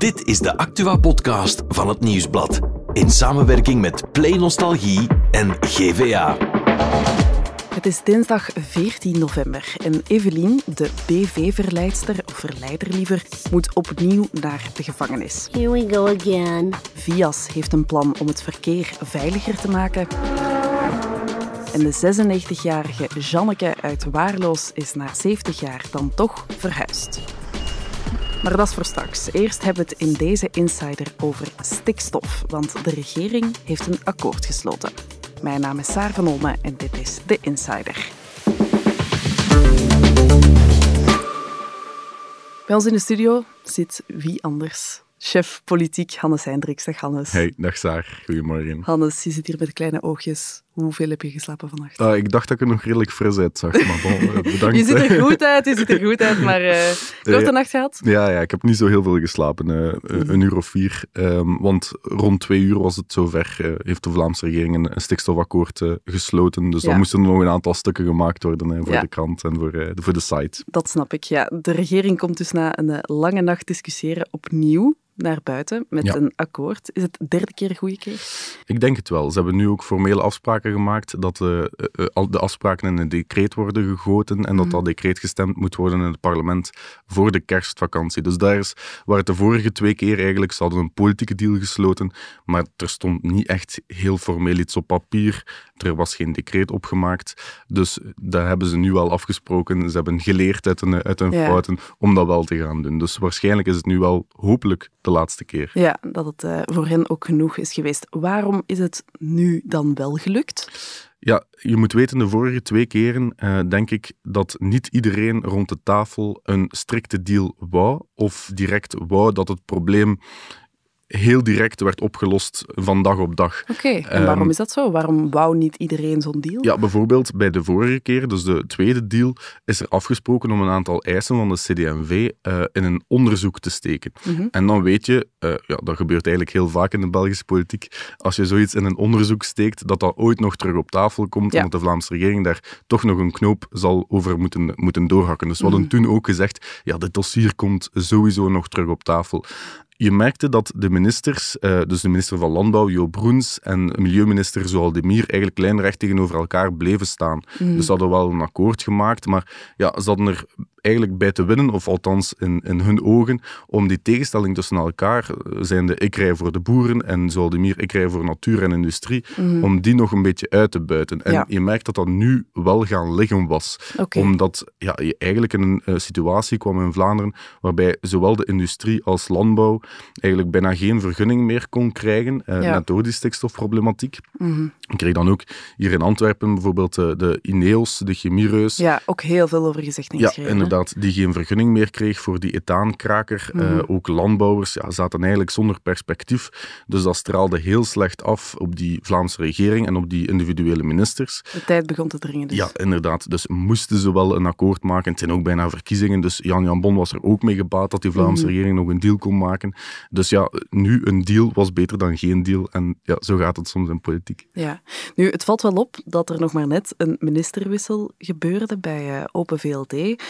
Dit is de Actua-podcast van het Nieuwsblad. In samenwerking met Play Nostalgie en GVA. Het is dinsdag 14 november en Evelien, de BV-verleidster, of verleider liever, moet opnieuw naar de gevangenis. Here we go again. Vias heeft een plan om het verkeer veiliger te maken. En de 96-jarige Janneke uit Waarloos is na 70 jaar dan toch verhuisd. Maar dat is voor straks. Eerst hebben we het in deze Insider over stikstof, want de regering heeft een akkoord gesloten. Mijn naam is Saar van Olme en dit is de Insider. Bij ons in de studio zit wie anders? Chef politiek Hannes Hendricks. Dag Hannes. Hey, dag Saar. Goedemorgen. Hannes, je zit hier met kleine oogjes. Hoeveel heb je geslapen vannacht? Ah, ik dacht dat ik er nog redelijk fris uitzag, maar bon, eh, bedankt. Je ziet er goed uit, je ziet er goed uit, maar eh korte Ja. nacht gehad? Ja, ja, ik heb niet zo heel veel geslapen, eh, een een uur of vier. Ehm, want rond twee uur was het zover, eh, heeft de Vlaamse regering een, een stikstofakkoord gesloten. Dus Ja. dan moesten er nog een aantal stukken gemaakt worden voor Ja. de krant en voor, de, voor de site. Dat snap ik, ja. De regering komt dus na een lange nacht discussiëren opnieuw naar buiten met een akkoord. Is het de derde keer een goede keer? Ik denk het wel. Ze hebben nu ook formele afspraken gemaakt dat eh, eh, eh, de afspraken in een decreet worden gegoten en dat dat decreet gestemd moet worden in het parlement voor de kerstvakantie. Dus daar is waar het de vorige twee keer eigenlijk, ze hadden een politieke deal gesloten, maar er stond niet echt heel formeel iets op papier. Er was geen decreet opgemaakt. Dus daar hebben ze nu wel afgesproken. Ze hebben geleerd uit hun, uit hun Ja. fouten om dat wel te gaan doen. Dus waarschijnlijk is het nu wel hopelijk de laatste keer. Ja, dat het eh, voor hen ook genoeg is geweest. Waarom is het nu dan wel gelukt? Ja, je moet weten, de vorige twee keren eh, denk ik dat niet iedereen rond de tafel een strikte deal wou, of direct wou dat het probleem heel direct werd opgelost van dag op dag. Oké, en waarom Ehm, is dat zo? Waarom wou niet iedereen zo'n deal? Ja, bijvoorbeeld bij de vorige keer, dus de tweede deal, is er afgesproken om een aantal eisen van de CD&V eh, in een onderzoek te steken. Mhm. En dan weet je, eh, ja, dat gebeurt eigenlijk heel vaak in de Belgische politiek, als je zoiets in een onderzoek steekt, dat dat ooit nog terug op tafel komt, Ja. omdat de Vlaamse regering daar toch nog een knoop zal over moeten, moeten doorhakken. Dus we hadden Mhm. toen ook gezegd, ja, dit dossier komt sowieso nog terug op tafel. Je merkte dat de ministers, eh, dus de minister van Landbouw, Jo Broens, en milieuminister Zoal de Mier, eigenlijk lijnrecht tegenover elkaar bleven staan. Mhm. Dus ze hadden wel een akkoord gemaakt, maar ja, ze hadden er eigenlijk bij te winnen, of althans in, in hun ogen, om die tegenstelling tussen elkaar, eh, zijnde ik rij voor de boeren en Zoal de Mier, ik rij voor natuur en industrie, Mhm. om die nog een beetje uit te buiten. En Ja. je merkt dat dat nu wel gaan liggen was omdat ja, je eigenlijk in een eh, situatie kwam in Vlaanderen waarbij zowel de industrie als landbouw eigenlijk bijna geen vergunning meer kon krijgen, Ja. net door die stikstofproblematiek. Mhm. Ik kreeg dan ook hier in Antwerpen bijvoorbeeld de Ineos, de chemiereus. Ja, ook heel veel over gezegd Ja. Inderdaad, die geen vergunning meer kreeg voor die ethaankraker. Eh, Mhm. ook landbouwers ja, zaten eigenlijk zonder perspectief. Dus dat straalde heel slecht af op die Vlaamse regering en op die individuele ministers. De tijd begon te dringen dus. Ja, inderdaad. Dus moesten ze wel een akkoord maken. Het zijn ook bijna verkiezingen. Dus Jan Jan Bon was er ook mee gebaat dat die Vlaamse Mhm. regering nog een deal kon maken. Dus ja, nu een deal was beter dan geen deal. En ja, zo gaat het soms in politiek. Ja. Nu, het valt wel op dat er nog maar net een ministerwissel gebeurde bij eh, Open VLD.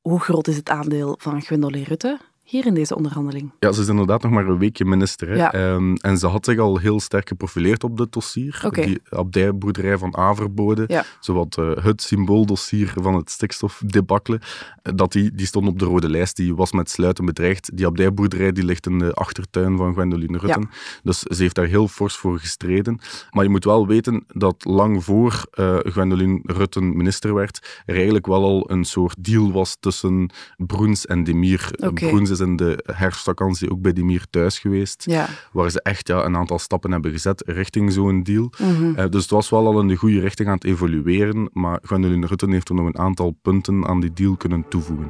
Hoe groot is het aandeel van Gwendoline Rutte hier in deze onderhandeling? Ja, ze is inderdaad nog maar een weekje minister. Hè? Ja. Ehm, en ze had zich al heel sterk geprofileerd op dit dossier. Die abdijboerderij van Averbode. Ja. Zowat eh, het symbooldossier van het stikstofdebakkelen. Eh, dat die, die stond op de rode lijst. Die was met sluiten bedreigd. Die abdijboerderij die ligt in de achtertuin van Gwendoline Rutten. Dus ze heeft daar heel fors voor gestreden. Maar je moet wel weten dat lang voor eh Gwendoline Rutten minister werd, er eigenlijk wel al een soort deal was tussen Broens en Demir. Oké. Broens is in de herfstvakantie ook bij Demir thuis geweest, Ja. waar ze echt ja, een aantal stappen hebben gezet richting zo'n deal. Mhm. Eh, dus het was wel al in de goede richting aan het evolueren, maar Gwendoline Rutten heeft er nog een aantal punten aan die deal kunnen toevoegen.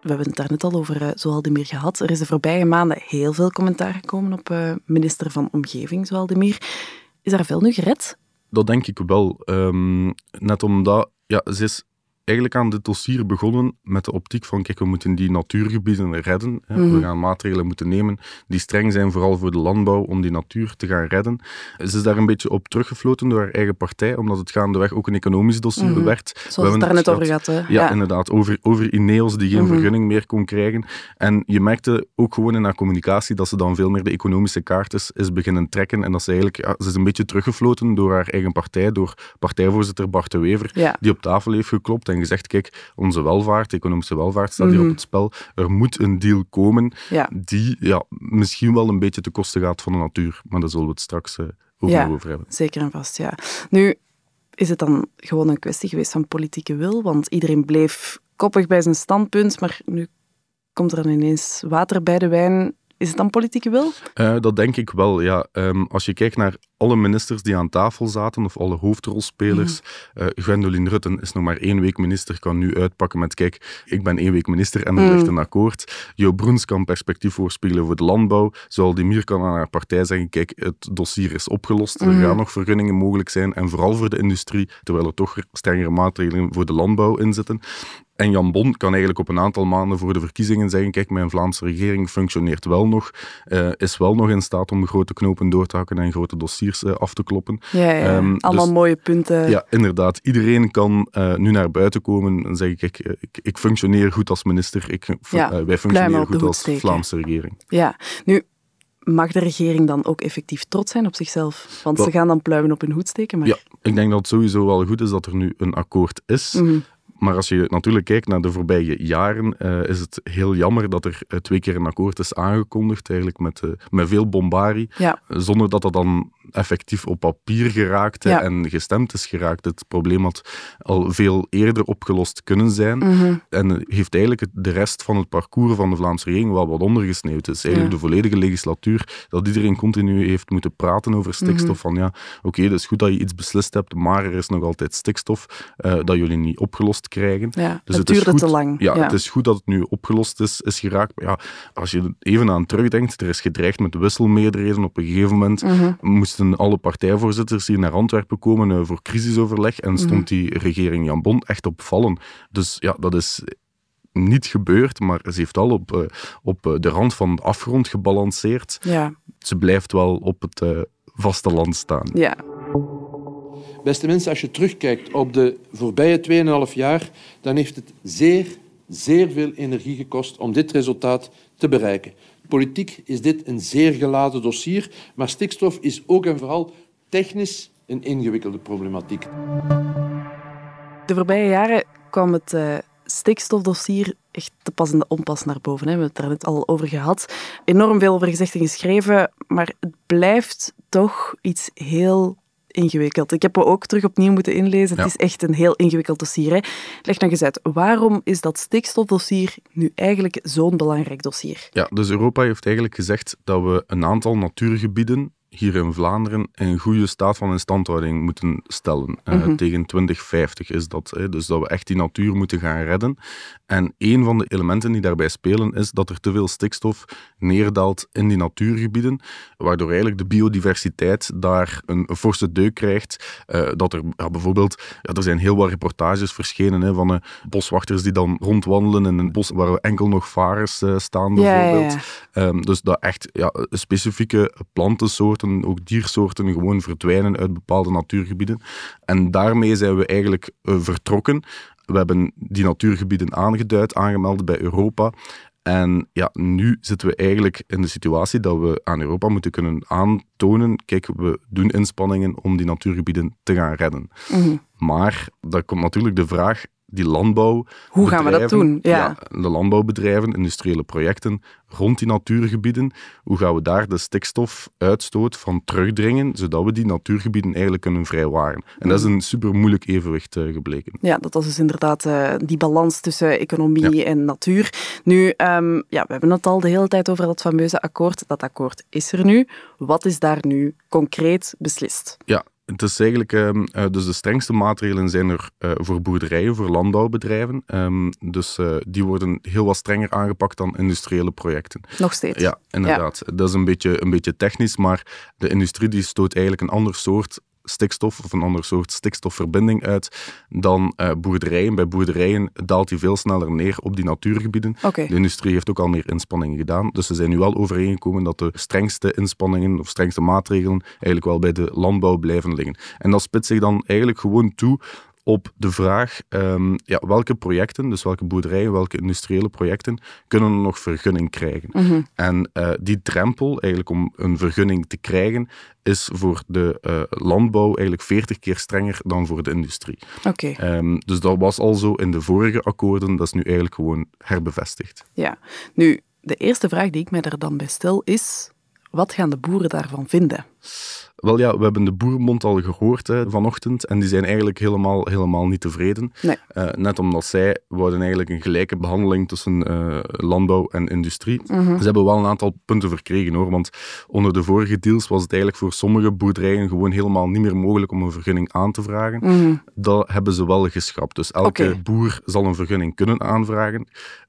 We hebben het daar net al over uh, Zoaldemir gehad. Er is de voorbije maanden heel veel commentaar gekomen op uh, minister van Omgeving, Zoaldemir. Is daar veel nu gered? Dat denk ik wel. Ehm, net omdat ja, ze is eigenlijk aan dit dossier begonnen met de optiek van, kijk, we moeten die natuurgebieden redden. Hè. Mhm. We gaan maatregelen moeten nemen die streng zijn, vooral voor de landbouw, om die natuur te gaan redden. Ze is daar een beetje op teruggefloten door haar eigen partij, omdat het gaandeweg ook een economisch dossier Mhm. werd. We Zoals hebben het daar net over gehad- gaat. Hè? ja, inderdaad. Over, over Ineos die geen Mhm. vergunning meer kon krijgen. En je merkte ook gewoon in haar communicatie dat ze dan veel meer de economische kaart is, is beginnen trekken. En dat ze eigenlijk, ja, ze is een beetje teruggefloten door haar eigen partij, door partijvoorzitter Bart de Wever, Ja. die op tafel heeft geklopt en gezegd, kijk, onze welvaart, economische welvaart staat hier Mhm. op het spel. Er moet een deal komen Ja. die ja, misschien wel een beetje te kosten gaat van de natuur. Maar daar zullen we het straks eh, over, Ja. over hebben. Zeker en vast, ja. Nu, is het dan gewoon een kwestie geweest van politieke wil? Want iedereen bleef koppig bij zijn standpunt, maar nu komt er dan ineens water bij de wijn. Is het dan politieke wil? Eh, dat denk ik wel, ja. Ehm, als je kijkt naar alle ministers die aan tafel zaten, of alle hoofdrolspelers, eh Gwendoline Rutten is nog maar één week minister, kan nu uitpakken met, kijk, ik ben één week minister en er Mhm. ligt een akkoord. Jo Broens kan perspectief voorspelen voor de landbouw. Zoaldemir kan aan haar partij zeggen, kijk, het dossier is opgelost, er Mhm. gaan nog vergunningen mogelijk zijn, en vooral voor de industrie, terwijl er toch strengere maatregelen voor de landbouw in zitten. En Jan Bon kan eigenlijk op een aantal maanden voor de verkiezingen zeggen: Kijk, mijn Vlaamse regering functioneert wel nog, eh, is wel nog in staat om grote knopen door te hakken en grote dossiers eh, af te kloppen. Ja, ja. Ehm, Allemaal dus- mooie punten. Ja, inderdaad. Iedereen kan eh, nu naar buiten komen en zeggen: Kijk, ik, ik functioneer goed als minister, ik, Ja, wij functioneren goed als steken. Vlaamse regering. Ja. Nu, mag de regering dan ook effectief trots zijn op zichzelf? Want Wel- ze gaan dan pluimen op hun hoed steken. Maar... Ja, ik denk dat het sowieso wel goed is dat er nu een akkoord is. Mhm. Maar als je natuurlijk kijkt naar de voorbije jaren, eh, is het heel jammer dat er eh, twee keer een akkoord is aangekondigd, eigenlijk met, eh, met veel bombarie, Ja. zonder dat dat dan effectief op papier geraakte Ja. en gestemd is geraakt. Het probleem had al veel eerder opgelost kunnen zijn Mhm. en heeft eigenlijk de rest van het parcours van de Vlaamse regering wel wat ondergesneeuwd. Het is eigenlijk Ja. de volledige legislatuur dat iedereen continu heeft moeten praten over stikstof. Mhm. Van ja, oké, het is goed dat je iets beslist hebt, maar er is nog altijd stikstof eh, dat jullie niet opgelost krijgen. Ja, Dus het is duurde goed, te lang. Ja, Ja. het is goed dat het nu opgelost is, is geraakt. Maar ja, als je even aan terugdenkt, er is gedreigd met wisselmeerderheden. Op een gegeven moment Mhm. Moesten alle partijvoorzitters hier naar Antwerpen komen eh, voor crisisoverleg en stond Mhm. die regering Jan Bon echt op vallen. Dus ja, dat is niet gebeurd, maar ze heeft al op, eh, op eh, de rand van de afgrond gebalanceerd. Ja. Ze blijft wel op het eh, vasteland staan. ja. Beste mensen, als je terugkijkt op de voorbije 2,5 jaar, dan heeft het zeer, zeer veel energie gekost om dit resultaat te bereiken. Politiek is dit een zeer geladen dossier, maar stikstof is ook en vooral technisch een ingewikkelde problematiek. De voorbije jaren kwam het eh, stikstofdossier echt te pas en te onpas naar boven. Hè. We hebben het er net al over gehad. Enorm veel over gezegd en geschreven, maar het blijft toch iets heel ingewikkeld. Ik heb me ook terug opnieuw moeten inlezen. Ja. Het is echt een heel ingewikkeld dossier. Hè. Leg nog eens uit, waarom is dat stikstofdossier nu eigenlijk zo'n belangrijk dossier? Ja, dus Europa heeft eigenlijk gezegd dat we een aantal natuurgebieden hier in Vlaanderen in goede staat van instandhouding moeten stellen. Eh, Mhm. Tegen 2050 is dat. Hè. Dus dat we echt die natuur moeten gaan redden. En een van de elementen die daarbij spelen is dat er te veel stikstof neerdaalt in die natuurgebieden, waardoor eigenlijk de biodiversiteit daar een forse deuk krijgt. Eh, dat er ja, bijvoorbeeld, ja, er zijn heel wat reportages verschenen hè, van eh, boswachters die dan rondwandelen in een bos waar enkel nog varens staan, bijvoorbeeld. ja. Ehm, dus dat echt ja, specifieke plantensoorten, ook diersoorten, gewoon verdwijnen uit bepaalde natuurgebieden. En daarmee zijn we eigenlijk eh, vertrokken. We hebben die natuurgebieden aangeduid, aangemeld bij Europa. En ja, nu zitten we eigenlijk in de situatie dat we aan Europa moeten kunnen aantonen, kijk, we doen inspanningen om die natuurgebieden te gaan redden. Mhm. Maar dan komt natuurlijk de vraag, die landbouw... Hoe gaan we dat doen? Ja. de landbouwbedrijven, industriële projecten rond die natuurgebieden. Hoe gaan we daar de stikstofuitstoot van terugdringen, zodat we die natuurgebieden eigenlijk kunnen vrijwaren? En dat is een super moeilijk evenwicht eh, gebleken. Ja, dat was dus inderdaad eh, die balans tussen economie en natuur. Nu, ehm, ja, we hebben het al de hele tijd over dat fameuze akkoord. Dat akkoord is er nu. Wat is daar nu concreet beslist? Ja, het is eigenlijk, ehm, eh, dus de strengste maatregelen zijn er eh, voor boerderijen, voor landbouwbedrijven. Ehm, dus eh, die worden heel wat strenger aangepakt dan industriële projecten. Nog steeds. Ja, inderdaad. Dat is een beetje, een beetje technisch, maar de industrie die stoot eigenlijk een ander soort stikstof of een ander soort stikstofverbinding uit dan uh, boerderijen. Bij boerderijen daalt die veel sneller neer op die natuurgebieden. Okay. De industrie heeft ook al meer inspanningen gedaan. Dus ze zijn nu wel overeengekomen dat de strengste inspanningen of strengste maatregelen eigenlijk wel bij de landbouw blijven liggen. En dat spitst zich dan eigenlijk gewoon toe op de vraag um, ja, welke projecten, dus welke boerderijen, welke industriële projecten, kunnen nog vergunning krijgen. Mhm. En uh, die drempel eigenlijk om een vergunning te krijgen, is voor de uh, landbouw eigenlijk 40 keer strenger dan voor de industrie. Oké. Um, dus dat was al zo in de vorige akkoorden, dat is nu eigenlijk gewoon herbevestigd. Ja, nu, de eerste vraag die ik mij er dan bij stel is, wat gaan de boeren daarvan vinden? Wel ja, we hebben de Boerenbond al gehoord hè, vanochtend en die zijn eigenlijk helemaal, helemaal niet tevreden. Nee. Uh, net omdat zij wouden eigenlijk een gelijke behandeling tussen uh, landbouw en industrie. Mm -hmm. Ze hebben wel een aantal punten verkregen hoor, want onder de vorige deals was het eigenlijk voor sommige boerderijen gewoon helemaal niet meer mogelijk om een vergunning aan te vragen. Mm -hmm. Dat hebben ze wel geschrapt. Dus elke boer zal een vergunning kunnen aanvragen.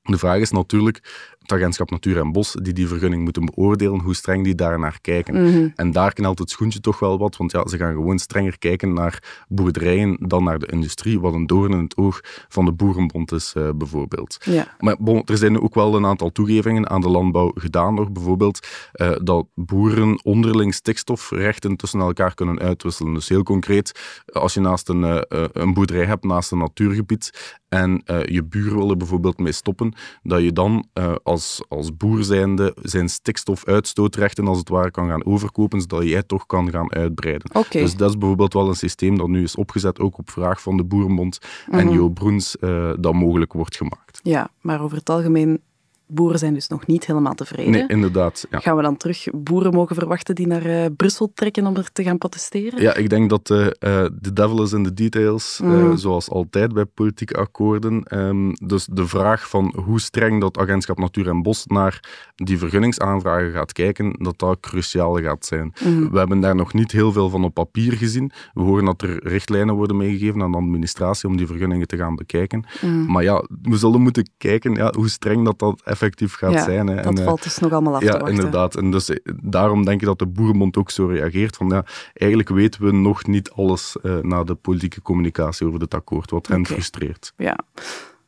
De vraag is natuurlijk, het agentschap Natuur en Bos, die die vergunning moeten beoordelen, hoe streng die daar naar kijken. Mhm. En daar knelt het schoentje toch wel wat, want ja, ze gaan gewoon strenger kijken naar boerderijen dan naar de industrie, wat een doorn in het oog van de Boerenbond is, uh, bijvoorbeeld. Ja. Maar bon, er zijn ook wel een aantal toegevingen aan de landbouw gedaan nog, bijvoorbeeld uh, dat boeren onderling stikstofrechten tussen elkaar kunnen uitwisselen. Dus heel concreet, als je naast een, uh, een boerderij hebt, naast een natuurgebied, en je buur wil er bijvoorbeeld mee stoppen, dat je dan uh, als, als boer zijnde zijn stikstofuitstootrechten als het ware kan gaan overkopen, zodat jij toch kan gaan uitbreiden. Okay. Dus dat is bijvoorbeeld wel een systeem dat nu is opgezet, ook op vraag van de Boerenbond Mhm. en Jo Broens, uh, dat mogelijk wordt gemaakt. Ja, maar over het algemeen boeren zijn dus nog niet helemaal tevreden. Nee, inderdaad. Ja. Gaan we dan terug boeren mogen verwachten die naar uh, Brussel trekken om er te gaan protesteren? Ja, ik denk dat de uh, uh, devil is in the details, Mm. zoals altijd bij politieke akkoorden. Um, dus de vraag van hoe streng dat agentschap Natuur en Bos naar die vergunningsaanvragen gaat kijken, dat dat cruciaal gaat zijn. Mm. We hebben daar nog niet heel veel van op papier gezien. We horen dat er richtlijnen worden meegegeven aan de administratie om die vergunningen te gaan bekijken. Mm. Maar ja, we zullen moeten kijken ja, hoe streng dat dat effectief gaat ja, zijn. Hè. Dat en, valt dus nog allemaal af ja, te wachten. inderdaad. En dus daarom denk ik dat de Boerenbond ook zo reageert. Van, ja, eigenlijk weten we nog niet alles uh, na de politieke communicatie over dit akkoord, wat hen okay. frustreert. Ja.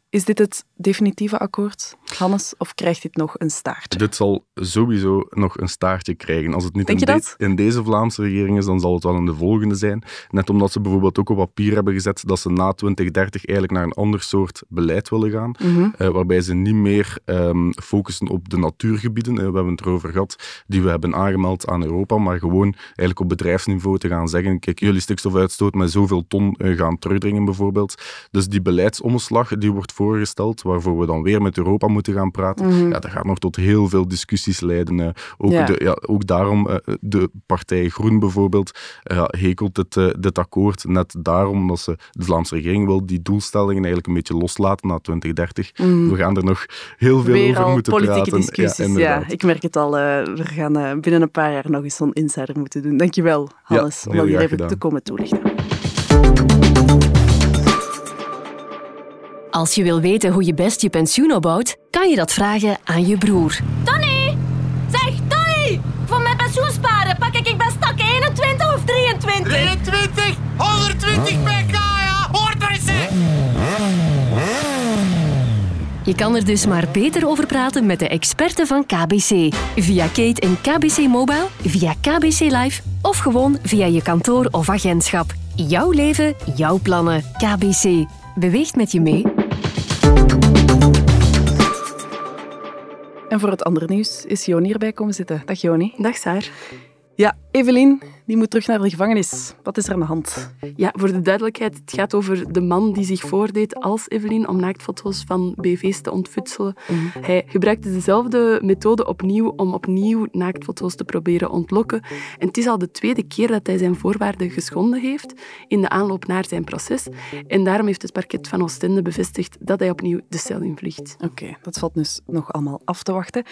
Is dit het definitieve akkoord, Hannes, of krijgt dit nog een staartje? Dit zal sowieso nog een staartje krijgen. Als het niet in? De, deze Vlaamse regering is, dan zal het wel in de volgende zijn. Net omdat ze bijvoorbeeld ook op papier hebben gezet dat ze na 2030 eigenlijk naar een ander soort beleid willen gaan, mm -hmm. uh, waarbij ze niet meer um, focussen op de natuurgebieden, uh, we hebben het erover gehad, die we hebben aangemeld aan Europa, maar gewoon eigenlijk op bedrijfsniveau te gaan zeggen, kijk, jullie stikstofuitstoot met zoveel ton uh, gaan terugdringen bijvoorbeeld. Dus die beleidsomslag, die wordt voorgesteld, waarvoor we dan weer met Europa moeten gaan praten. Mm -hmm. Ja, dat gaat nog tot heel veel discussies leiden. Uh, ook, ja. De, ja, ook daarom, uh, de partij Groen bijvoorbeeld, uh, hekelt dit, uh, dit akkoord net daarom dat ze, de Vlaamse regering wil die doelstellingen eigenlijk een beetje loslaten na 2030. Mm. We gaan er nog heel veel Weer over moeten politieke praten. discussies, ja, ja, ik merk het al. We gaan binnen een paar jaar nog eens zo'n insider moeten doen. Dankjewel, Hannes, om dat hier even te komen toelichten. Als je wil weten hoe je best je pensioen opbouwt, kan je dat vragen aan je broer. Tony! Zeg, Tony! Voor mijn pensioensparen pak ik bij stak 21 of 23? 23! 120 pk, ja! Hoort er eens! Je kan er dus maar beter over praten met de experten van KBC. Via Kate en KBC Mobile, via KBC Live of gewoon via je kantoor of agentschap. Jouw leven, jouw plannen. KBC. Beweegt met je mee. En voor het andere nieuws is Joni hierbij komen zitten. Dag Joni. Dag Saar. Ja, Evelien, die moet terug naar de gevangenis. Wat is er aan de hand? Ja, voor de duidelijkheid, het gaat over de man die zich voordeed als Evelien om naaktfoto's van BV's te ontfutselen. Mm. Hij gebruikte dezelfde methode opnieuw om opnieuw naaktfoto's te proberen ontlokken. En het is al de tweede keer dat hij zijn voorwaarden geschonden heeft in de aanloop naar zijn proces. En daarom heeft het parket van Oostende bevestigd dat hij opnieuw de cel invliegt. Oké, okay, dat valt dus nog allemaal af te wachten.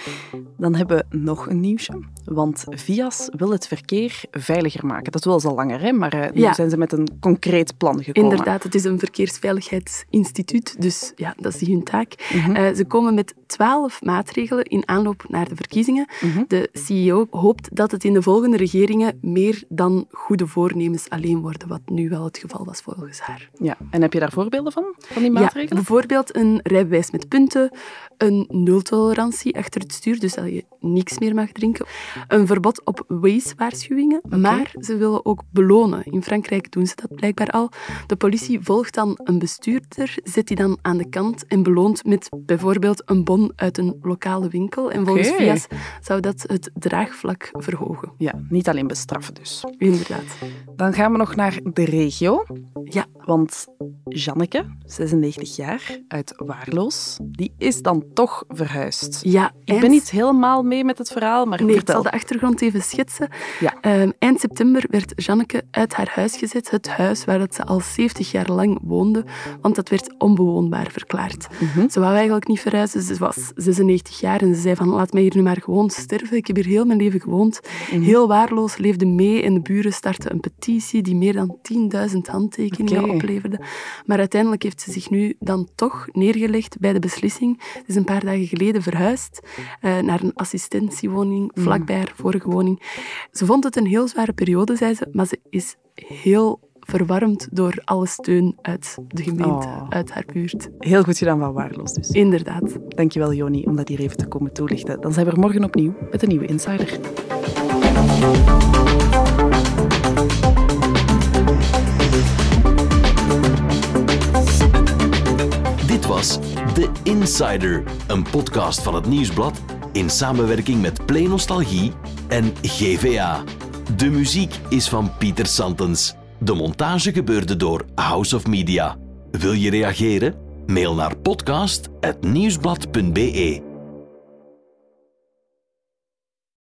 Dan hebben we nog een nieuwsje. Want Vias wil het verkeer veiliger veiliger maken. Dat wil ze al langer, hè? maar uh, nu Ja. zijn ze met een concreet plan gekomen. Inderdaad, het is een verkeersveiligheidsinstituut, dus ja, dat is hun taak. Mhm. Eh, ze komen met twaalf maatregelen in aanloop naar de verkiezingen. Mhm. De CEO hoopt dat het in de volgende regeringen meer dan goede voornemens alleen worden, wat nu wel het geval was volgens haar. Ja. En heb je daar voorbeelden van, van die Ja, maatregelen? bijvoorbeeld een rijbewijs met punten, een nultolerantie achter het stuur, dus dat je niks meer mag drinken, een verbod op Waze-waarschuwingen, maar ze willen ook belonen. In Frankrijk doen ze dat blijkbaar al. De politie volgt dan een bestuurder, zet die dan aan de kant en beloont met bijvoorbeeld een bon uit een lokale winkel. En volgens. VIAS zou dat het draagvlak verhogen. Ja, niet alleen bestraffen dus. Inderdaad. Dan gaan we nog naar de regio. Ja, Want Janneke, 96 jaar, uit Waarloos, die is dan toch verhuisd. ja Ik ben niet helemaal mee met het verhaal, maar Nee, ik zal de achtergrond even schetsen. Ja. Ehm, eind september werd Janneke uit haar huis gezet, het huis waar dat ze al 70 jaar lang woonde, want dat werd onbewoonbaar verklaard. Mhm. Ze wou eigenlijk niet verhuizen, ze was 96 jaar en ze zei van laat mij hier nu maar gewoon sterven. Ik heb hier heel mijn leven gewoond. Mhm. Heel waarloos, leefde mee en de buren startten een petitie die meer dan 10.000 handtekeningen opleverde. Maar uiteindelijk heeft ze zich nu dan toch neergelegd bij de beslissing. Ze is een paar dagen geleden verhuisd eh, naar een assistentiewoning vlakbij haar vorige woning. Ze vond het een heel zware periode, zei ze, maar ze is heel verwarmd door alle steun uit de gemeente, Oh. uit haar buurt. Heel goed gedaan van Waarloos dus. Inderdaad. Dankjewel Joni om dat hier even te komen toelichten. Dan zijn we er morgen opnieuw met een nieuwe Insider. Dit was The Insider, een podcast van het Nieuwsblad in samenwerking met Play Nostalgie en GVA. De muziek is van Pieter Santens. De montage gebeurde door House of Media. Wil je reageren? Mail naar podcast.nieuwsblad.be